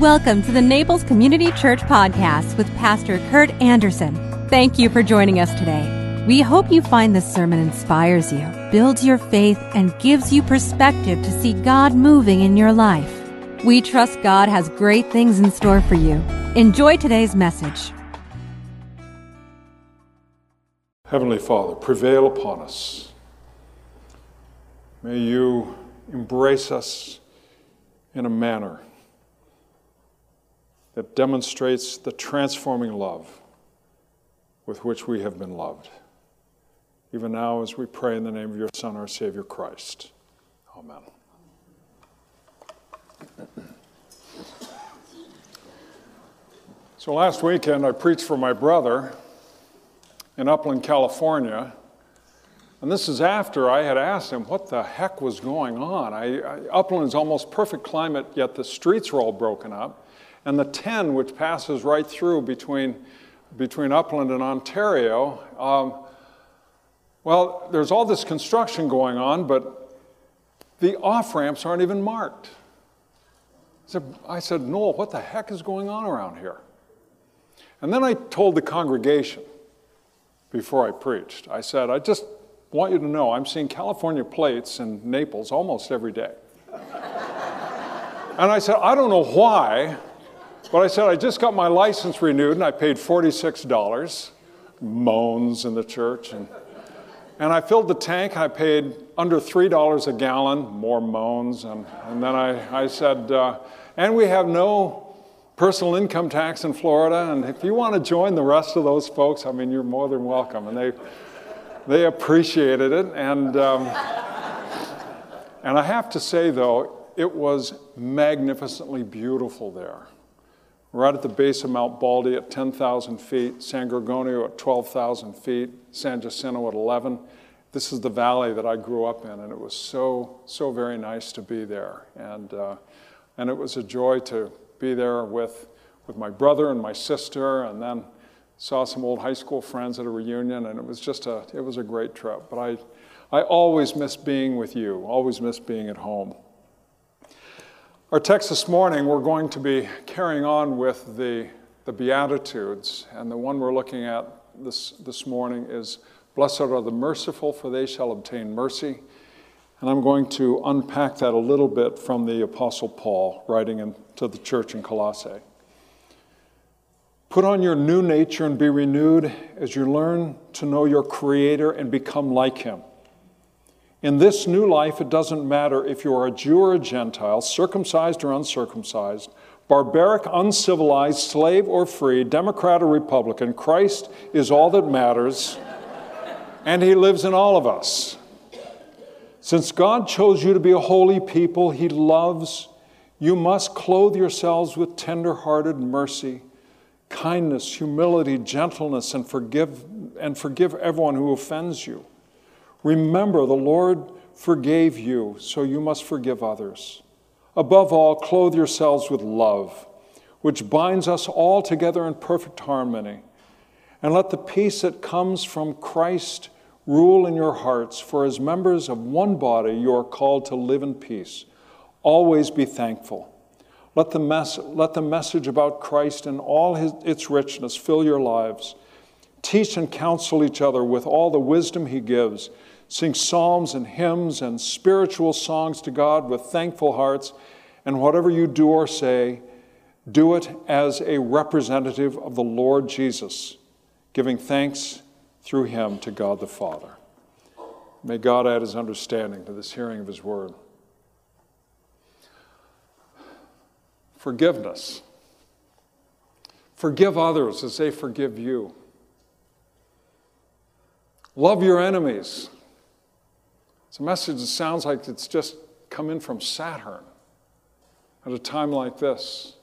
Welcome to the Naples Community Church Podcast with Pastor Kurt Anderson. Thank you for joining us today. We hope you find this sermon inspires you, builds your faith, and gives you perspective to see God moving in your life. We trust God has great things in store for you. Enjoy today's message. Heavenly Father, prevail upon us. May you embrace us in a manner that demonstrates the transforming love with which we have been loved. Even now, as we pray in the name of your Son, our Savior Christ. Amen. So last weekend, I preached for my brother in Upland, California. And this is after I had asked him what the heck was going on. I, I, Upland is almost perfect climate, yet the streets are all broken up. And the 10, which passes right through between, between Upland and Ontario, um, well, there's all this construction going on, but the off ramps aren't even marked. So I said, Noel, what the heck is going on around here? And then I told the congregation before I preached, I said, I just want you to know I'm seeing California plates in Naples almost every day. and I said, I don't know why, but I said, I just got my license renewed and I paid $46. Moans in the church. And, and I filled the tank. I paid under $3 a gallon, more moans. And, and then I, I said, uh, and we have no personal income tax in Florida. And if you want to join the rest of those folks, I mean, you're more than welcome. And they, they appreciated it. And, um, and I have to say, though, it was magnificently beautiful there. Right at the base of Mount Baldy at 10,000 feet, San Gorgonio at 12,000 feet, San Jacinto at 11. This is the valley that I grew up in, and it was so, so very nice to be there. And, uh, and it was a joy to be there with, with my brother and my sister, and then saw some old high school friends at a reunion, and it was just a, it was a great trip. But I, I always miss being with you, always miss being at home. Our text this morning, we're going to be carrying on with the, the Beatitudes, and the one we're looking at this, this morning is Blessed are the merciful, for they shall obtain mercy. And I'm going to unpack that a little bit from the Apostle Paul writing in, to the church in Colossae. Put on your new nature and be renewed as you learn to know your Creator and become like Him. In this new life, it doesn't matter if you are a Jew or a Gentile, circumcised or uncircumcised, barbaric, uncivilized, slave or free, Democrat or Republican. Christ is all that matters, and He lives in all of us. Since God chose you to be a holy people He loves, you must clothe yourselves with tender hearted mercy, kindness, humility, gentleness, and forgive, and forgive everyone who offends you. Remember, the Lord forgave you, so you must forgive others. Above all, clothe yourselves with love, which binds us all together in perfect harmony. And let the peace that comes from Christ rule in your hearts, for as members of one body, you are called to live in peace. Always be thankful. Let the, mess- let the message about Christ and all his, its richness fill your lives. Teach and counsel each other with all the wisdom he gives sing psalms and hymns and spiritual songs to God with thankful hearts, and whatever you do or say, do it as a representative of the Lord Jesus, giving thanks through him to God the Father. May God add his understanding to this hearing of his word. Forgiveness. Forgive others as they forgive you. Love your enemies it's a message that sounds like it's just come in from Saturn at a time like this.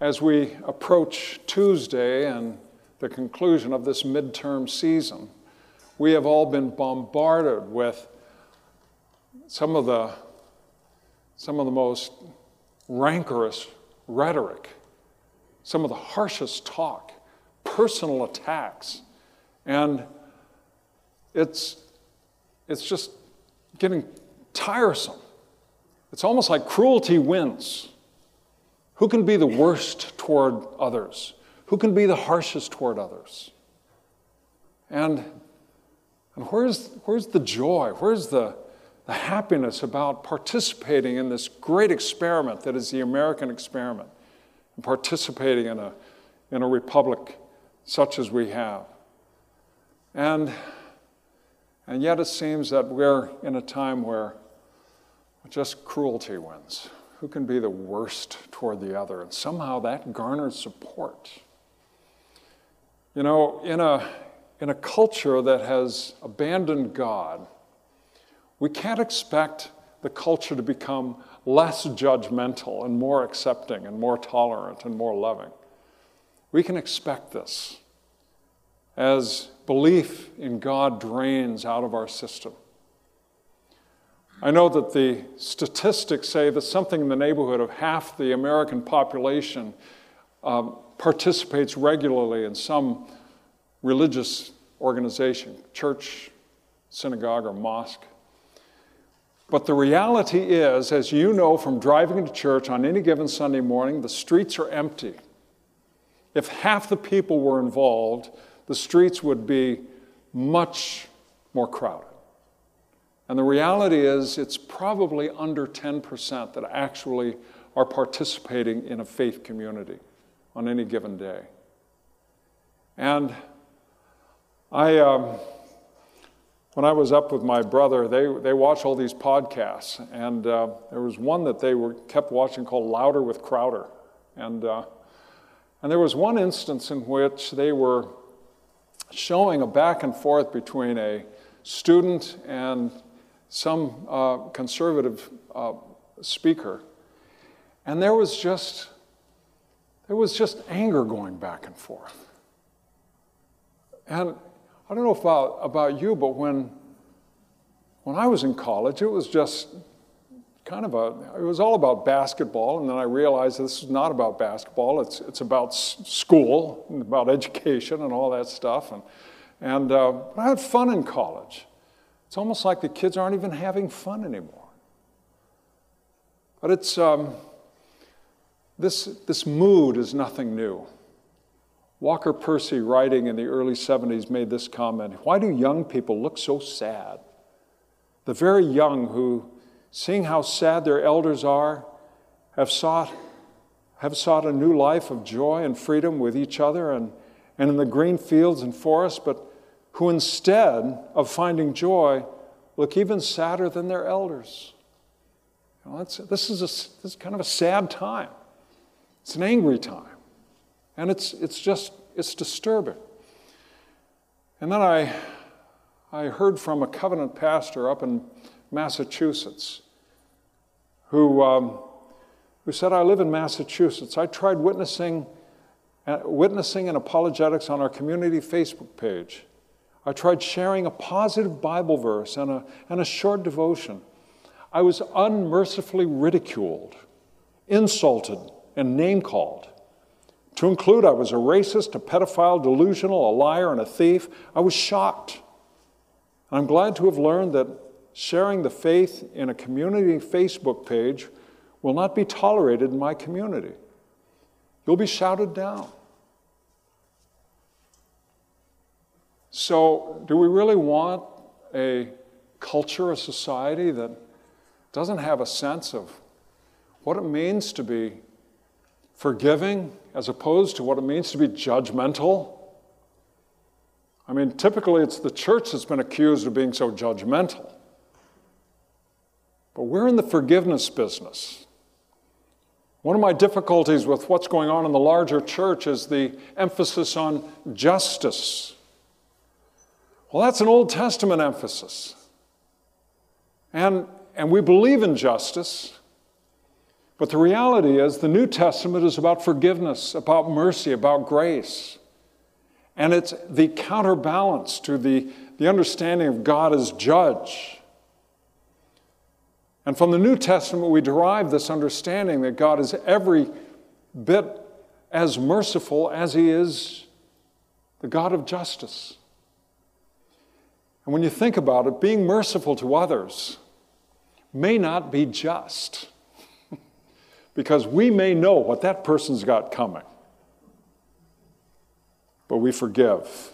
As we approach Tuesday and the conclusion of this midterm season, we have all been bombarded with some of the, some of the most rancorous rhetoric, some of the harshest talk, personal attacks. And it's, it's just getting tiresome. It's almost like cruelty wins. Who can be the worst toward others? Who can be the harshest toward others? And, and where's, where's the joy? Where's the, the happiness about participating in this great experiment that is the American experiment and participating in a, in a republic such as we have? And, and yet it seems that we're in a time where just cruelty wins. Who can be the worst toward the other? And somehow that garners support. You know, in a, in a culture that has abandoned God, we can't expect the culture to become less judgmental and more accepting and more tolerant and more loving. We can expect this as belief in God drains out of our system. I know that the statistics say that something in the neighborhood of half the American population um, participates regularly in some religious organization, church, synagogue, or mosque. But the reality is, as you know from driving to church on any given Sunday morning, the streets are empty. If half the people were involved, the streets would be much more crowded. And the reality is, it's probably under 10% that actually are participating in a faith community on any given day. And I, um, when I was up with my brother, they, they watch all these podcasts, and uh, there was one that they were kept watching called Louder with Crowder. And, uh, and there was one instance in which they were showing a back and forth between a student and some uh, conservative uh, speaker, and there was just there was just anger going back and forth. And I don't know about, about you, but when when I was in college, it was just kind of a it was all about basketball, and then I realized this is not about basketball. It's it's about school, about education, and all that stuff. And and uh, I had fun in college. It's almost like the kids aren't even having fun anymore. But it's, um, this, this mood is nothing new. Walker Percy, writing in the early 70s, made this comment Why do young people look so sad? The very young who, seeing how sad their elders are, have sought, have sought a new life of joy and freedom with each other and, and in the green fields and forests, but who instead of finding joy look even sadder than their elders. You know, this, is a, this is kind of a sad time. It's an angry time. And it's, it's just, it's disturbing. And then I, I heard from a covenant pastor up in Massachusetts who, um, who said, I live in Massachusetts. I tried witnessing, uh, witnessing and apologetics on our community Facebook page. I tried sharing a positive Bible verse and a, and a short devotion. I was unmercifully ridiculed, insulted, and name called. To include, I was a racist, a pedophile, delusional, a liar, and a thief. I was shocked. I'm glad to have learned that sharing the faith in a community Facebook page will not be tolerated in my community. You'll be shouted down. So, do we really want a culture, a society that doesn't have a sense of what it means to be forgiving as opposed to what it means to be judgmental? I mean, typically it's the church that's been accused of being so judgmental. But we're in the forgiveness business. One of my difficulties with what's going on in the larger church is the emphasis on justice. Well, that's an Old Testament emphasis. And, and we believe in justice, but the reality is the New Testament is about forgiveness, about mercy, about grace. And it's the counterbalance to the, the understanding of God as judge. And from the New Testament, we derive this understanding that God is every bit as merciful as He is the God of justice. And when you think about it, being merciful to others may not be just, because we may know what that person's got coming. But we forgive.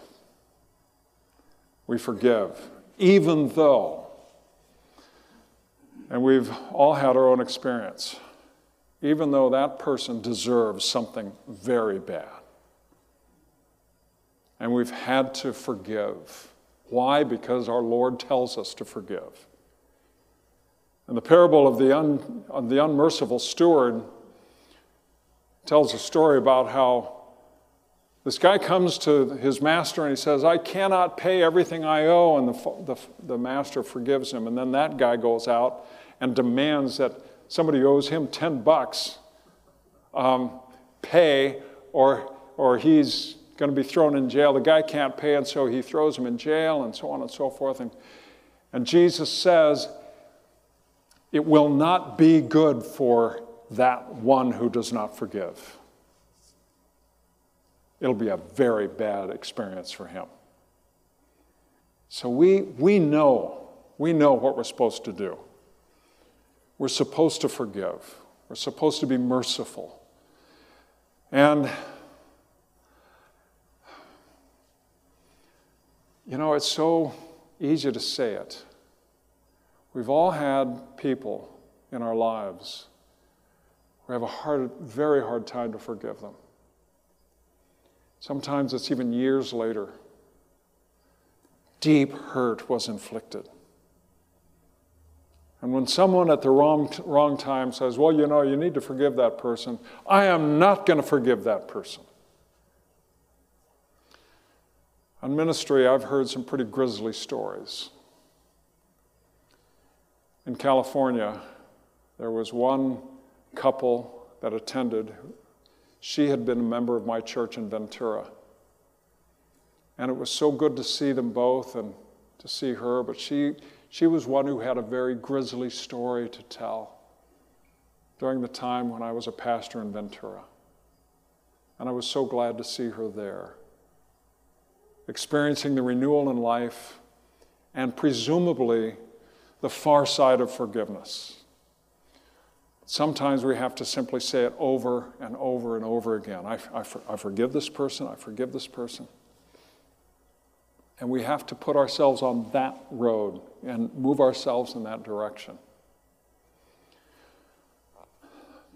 We forgive, even though, and we've all had our own experience, even though that person deserves something very bad. And we've had to forgive. Why? Because our Lord tells us to forgive. And the parable of the, un, of the unmerciful steward tells a story about how this guy comes to his master and he says, I cannot pay everything I owe. And the, the, the master forgives him. And then that guy goes out and demands that somebody owes him 10 bucks um, pay or, or he's going to be thrown in jail. The guy can't pay, and so he throws him in jail, and so on and so forth. And, and Jesus says, It will not be good for that one who does not forgive. It'll be a very bad experience for him. So we, we know, we know what we're supposed to do. We're supposed to forgive. We're supposed to be merciful. And You know, it's so easy to say it. We've all had people in our lives We have a hard, very hard time to forgive them. Sometimes it's even years later. Deep hurt was inflicted. And when someone at the wrong, wrong time says, Well, you know, you need to forgive that person, I am not going to forgive that person. On ministry, I've heard some pretty grisly stories. In California, there was one couple that attended. She had been a member of my church in Ventura. And it was so good to see them both and to see her, but she, she was one who had a very grisly story to tell during the time when I was a pastor in Ventura. And I was so glad to see her there experiencing the renewal in life, and presumably the far side of forgiveness. Sometimes we have to simply say it over and over and over again. I, I, I forgive this person, I forgive this person. And we have to put ourselves on that road and move ourselves in that direction.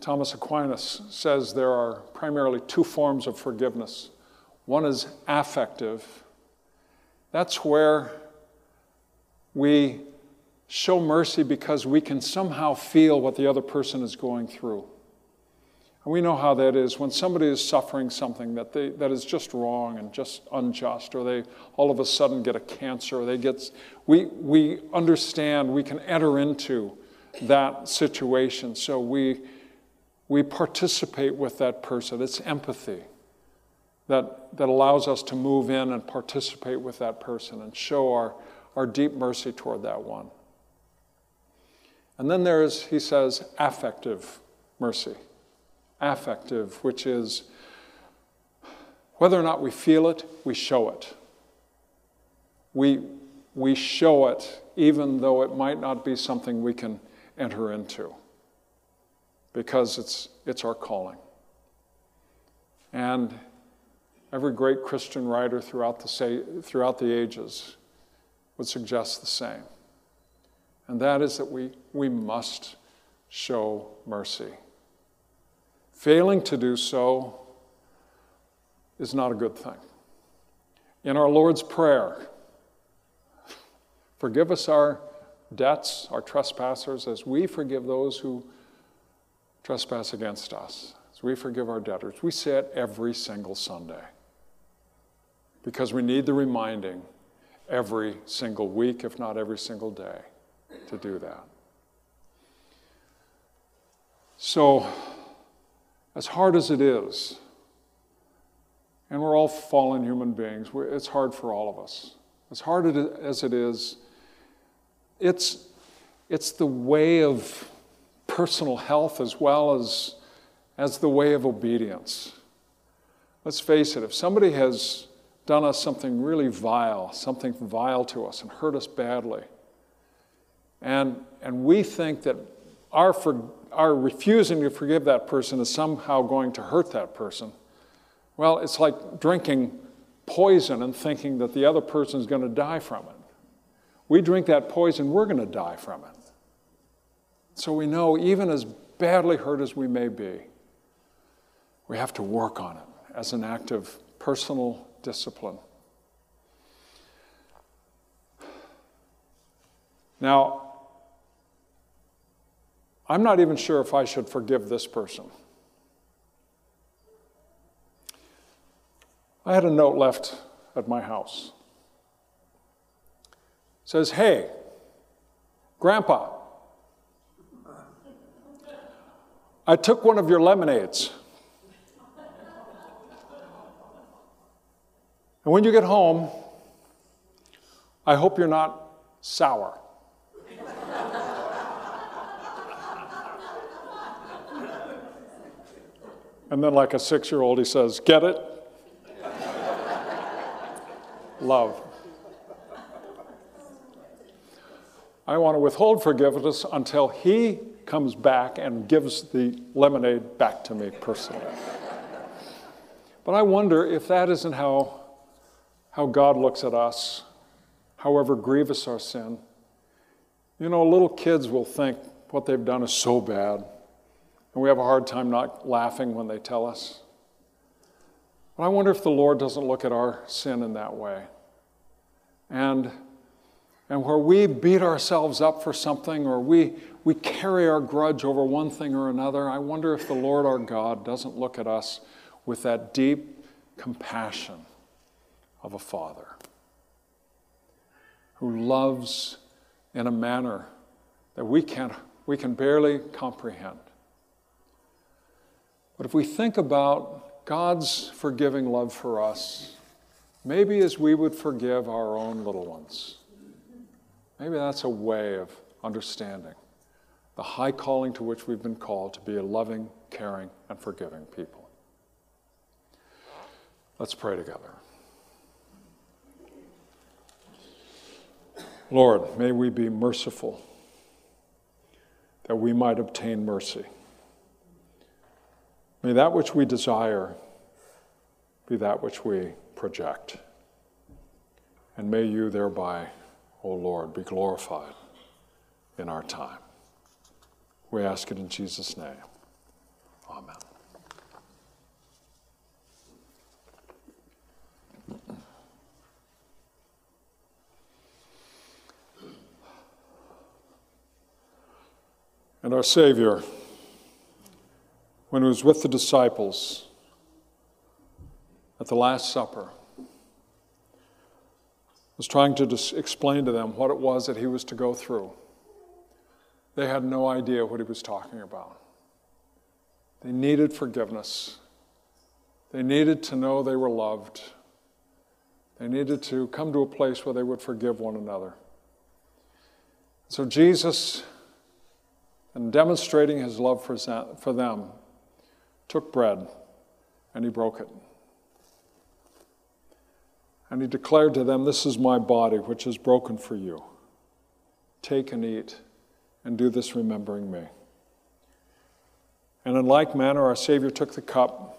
Thomas Aquinas says there are primarily two forms of forgiveness one is affective. That's where we show mercy because we can somehow feel what the other person is going through. And we know how that is when somebody is suffering something that, they, that is just wrong and just unjust, or they all of a sudden get a cancer, or they get, we, we understand, we can enter into that situation. So we, we participate with that person. It's empathy that, that allows us to move in and participate with that person and show our, our deep mercy toward that one. And then there's, he says, effective mercy. Effective, which is whether or not we feel it, we show it. We, we show it even though it might not be something we can enter into because it's, it's our calling. And Every great Christian writer throughout the, say, throughout the ages would suggest the same. And that is that we, we must show mercy. Failing to do so is not a good thing. In our Lord's Prayer, forgive us our debts, our trespassers, as we forgive those who trespass against us, as we forgive our debtors. We say it every single Sunday because we need the reminding every single week, if not every single day, to do that. So, as hard as it is, and we're all fallen human beings, it's hard for all of us. As hard as it is, it's, it's the way of personal health as well as, as the way of obedience. Let's face it, if somebody has done us something really vile, something vile to us, and hurt us badly. And, and we think that our, for, our refusing to forgive that person is somehow going to hurt that person. Well, it's like drinking poison and thinking that the other person is going to die from it. We drink that poison, we're going to die from it. So we know, even as badly hurt as we may be, we have to work on it as an act of personal discipline. Now, I'm not even sure if I should forgive this person. I had a note left at my house. It says, Hey, Grandpa, I took one of your lemonades. And when you get home, I hope you're not sour. And then, like a six year old, he says, Get it? Love. I want to withhold forgiveness until he comes back and gives the lemonade back to me personally. but I wonder if that isn't how, how God looks at us, however grievous our sin. You know, little kids will think what they've done is so bad, and we have a hard time not laughing when they tell us. But I wonder if the Lord doesn't look at our sin in that way. And, and where we beat ourselves up for something or we, we carry our grudge over one thing or another, I wonder if the Lord our God doesn't look at us with that deep compassion of a father who loves in a manner that we can't, we can barely comprehend. But if we think about God's forgiving love for us, maybe as we would forgive our own little ones, maybe that's a way of understanding the high calling to which we've been called to be a loving, caring, and forgiving people. Let's pray together. Lord, may we be merciful that we might obtain mercy. May that which we desire be that which we project. And may you thereby, O Lord, be glorified in our time. We ask it in Jesus' name. Amen. And our Savior, when he was with the disciples at the Last Supper, was trying to explain to them what it was that he was to go through. They had no idea what he was talking about. They needed forgiveness. They needed to know they were loved. They needed to come to a place where they would forgive one another. So Jesus, in demonstrating his love for them, took bread and he broke it. And he declared to them, This is my body, which is broken for you. Take and eat and do this remembering me. And in like manner, our Savior took the cup.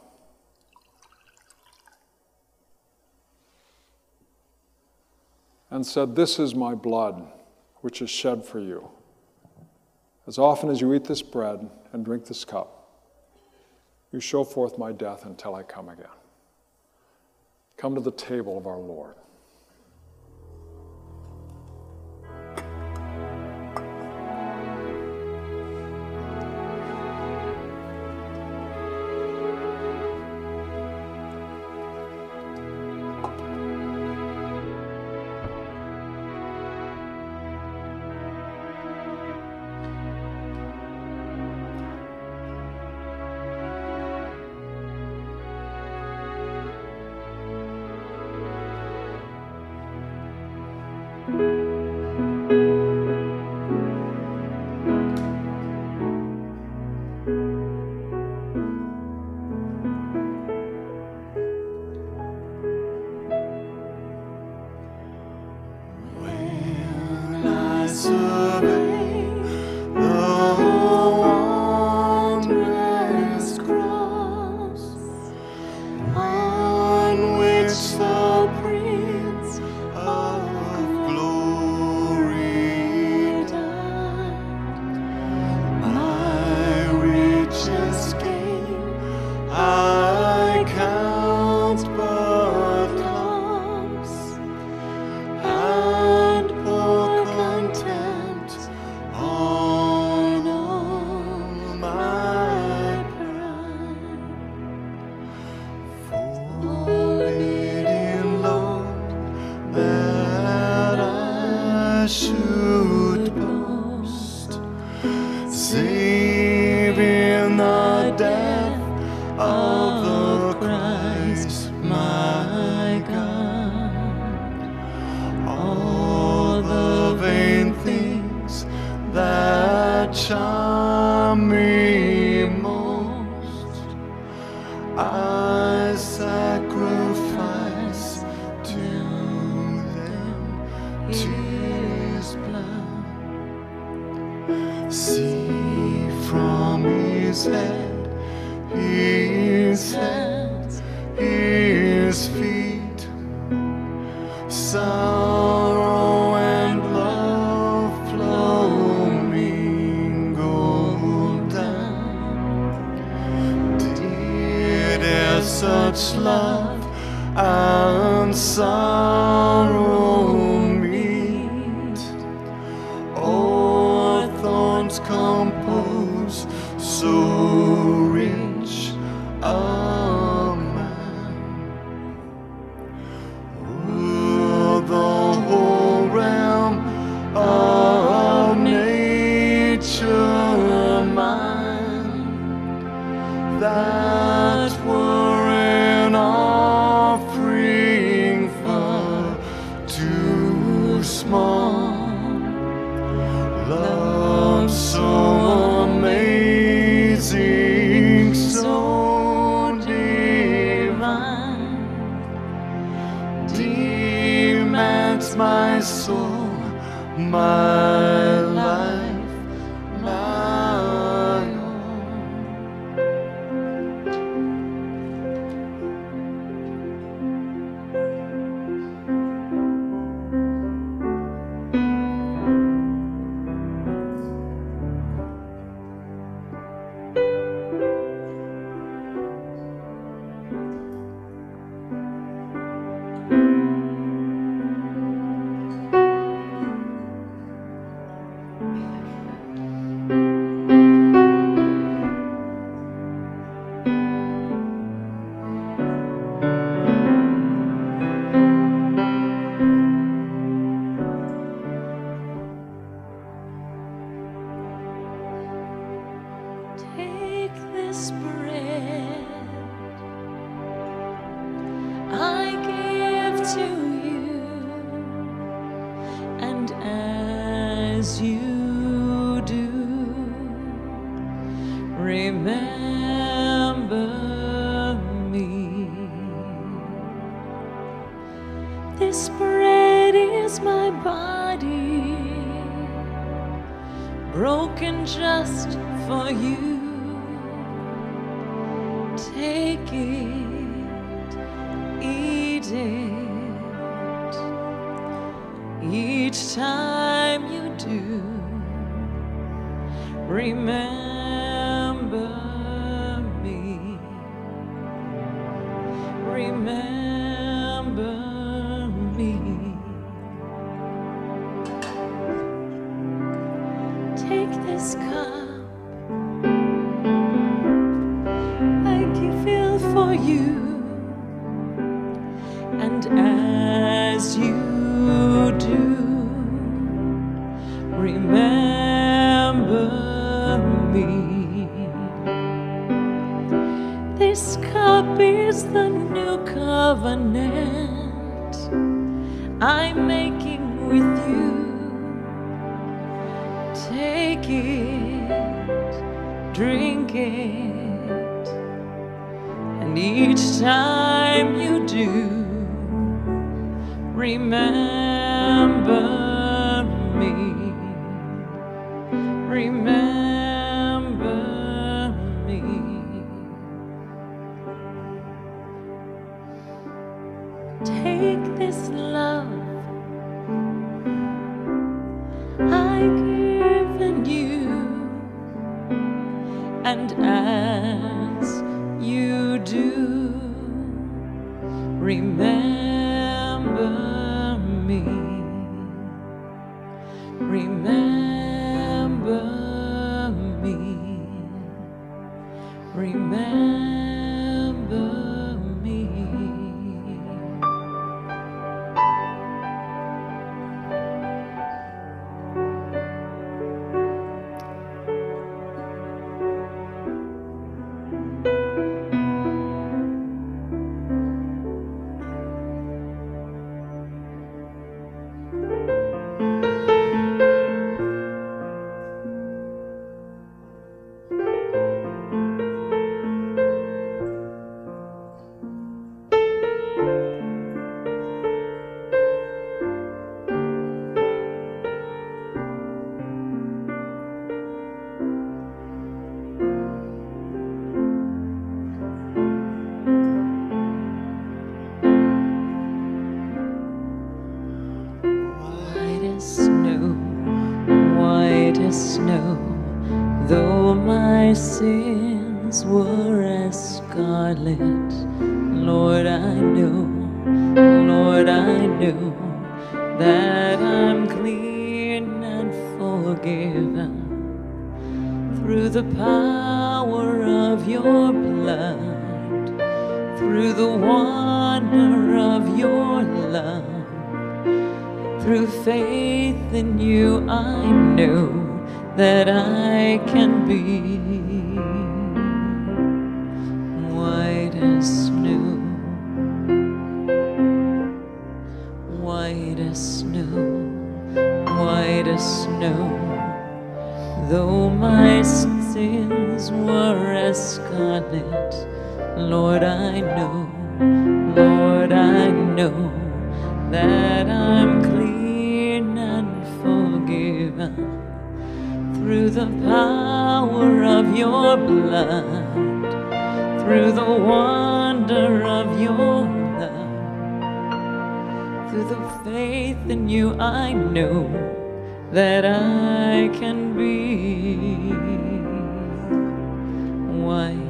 And said, This is my blood, which is shed for you. As often as you eat this bread and drink this cup, you show forth my death until I come again. Come to the table of our Lord. See from his head, his hands, his feet, sorrow and love. Did such love and sorrow? small. Love so amazing, so divine, demands my soul, my. remember me. Take this cup. take this love that I can be white as snow, white as snow, white as snow. Though my sins were as scarlet, Lord, I know, Lord, I know that I'm through the power of your blood, through the wonder of your love, through the faith in you, I know that I can be white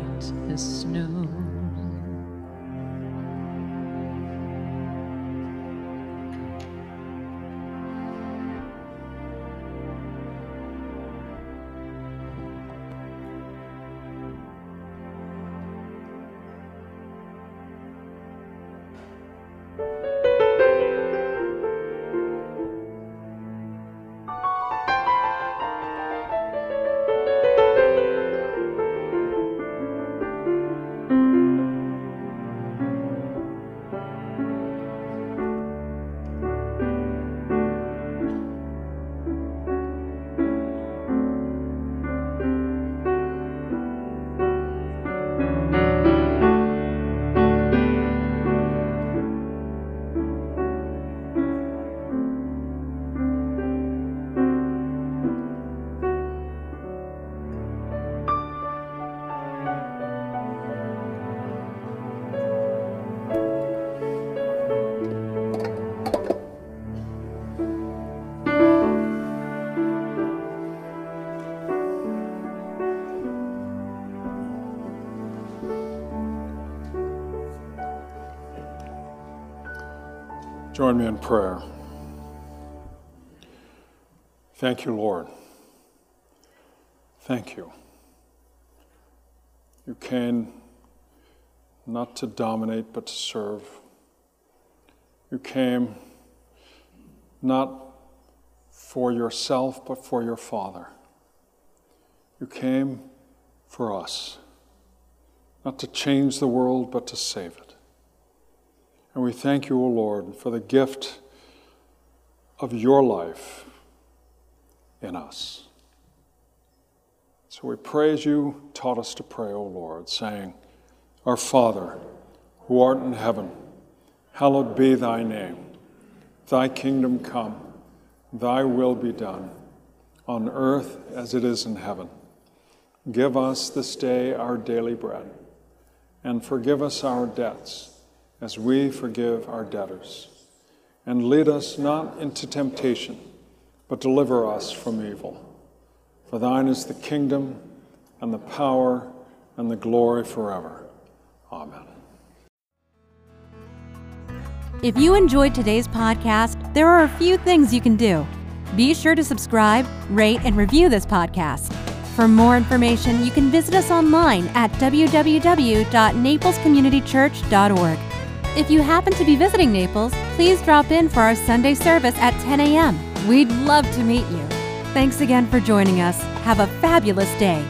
Join me in prayer. Thank you, Lord. Thank you. You came not to dominate, but to serve. You came not for yourself, but for your Father. You came for us, not to change the world, but to save it. And we thank you, O Lord, for the gift of your life in us. So we praise you, taught us to pray, O Lord, saying, Our Father, who art in heaven, hallowed be thy name. Thy kingdom come, thy will be done, on earth as it is in heaven. Give us this day our daily bread, and forgive us our debts as we forgive our debtors. And lead us not into temptation, but deliver us from evil. For thine is the kingdom, and the power, and the glory forever. Amen. If you enjoyed today's podcast, there are a few things you can do. Be sure to subscribe, rate, and review this podcast. For more information, you can visit us online at www.naplescommunitychurch.org. If you happen to be visiting Naples, please drop in for our Sunday service at 10 a.m. We'd love to meet you. Thanks again for joining us. Have a fabulous day.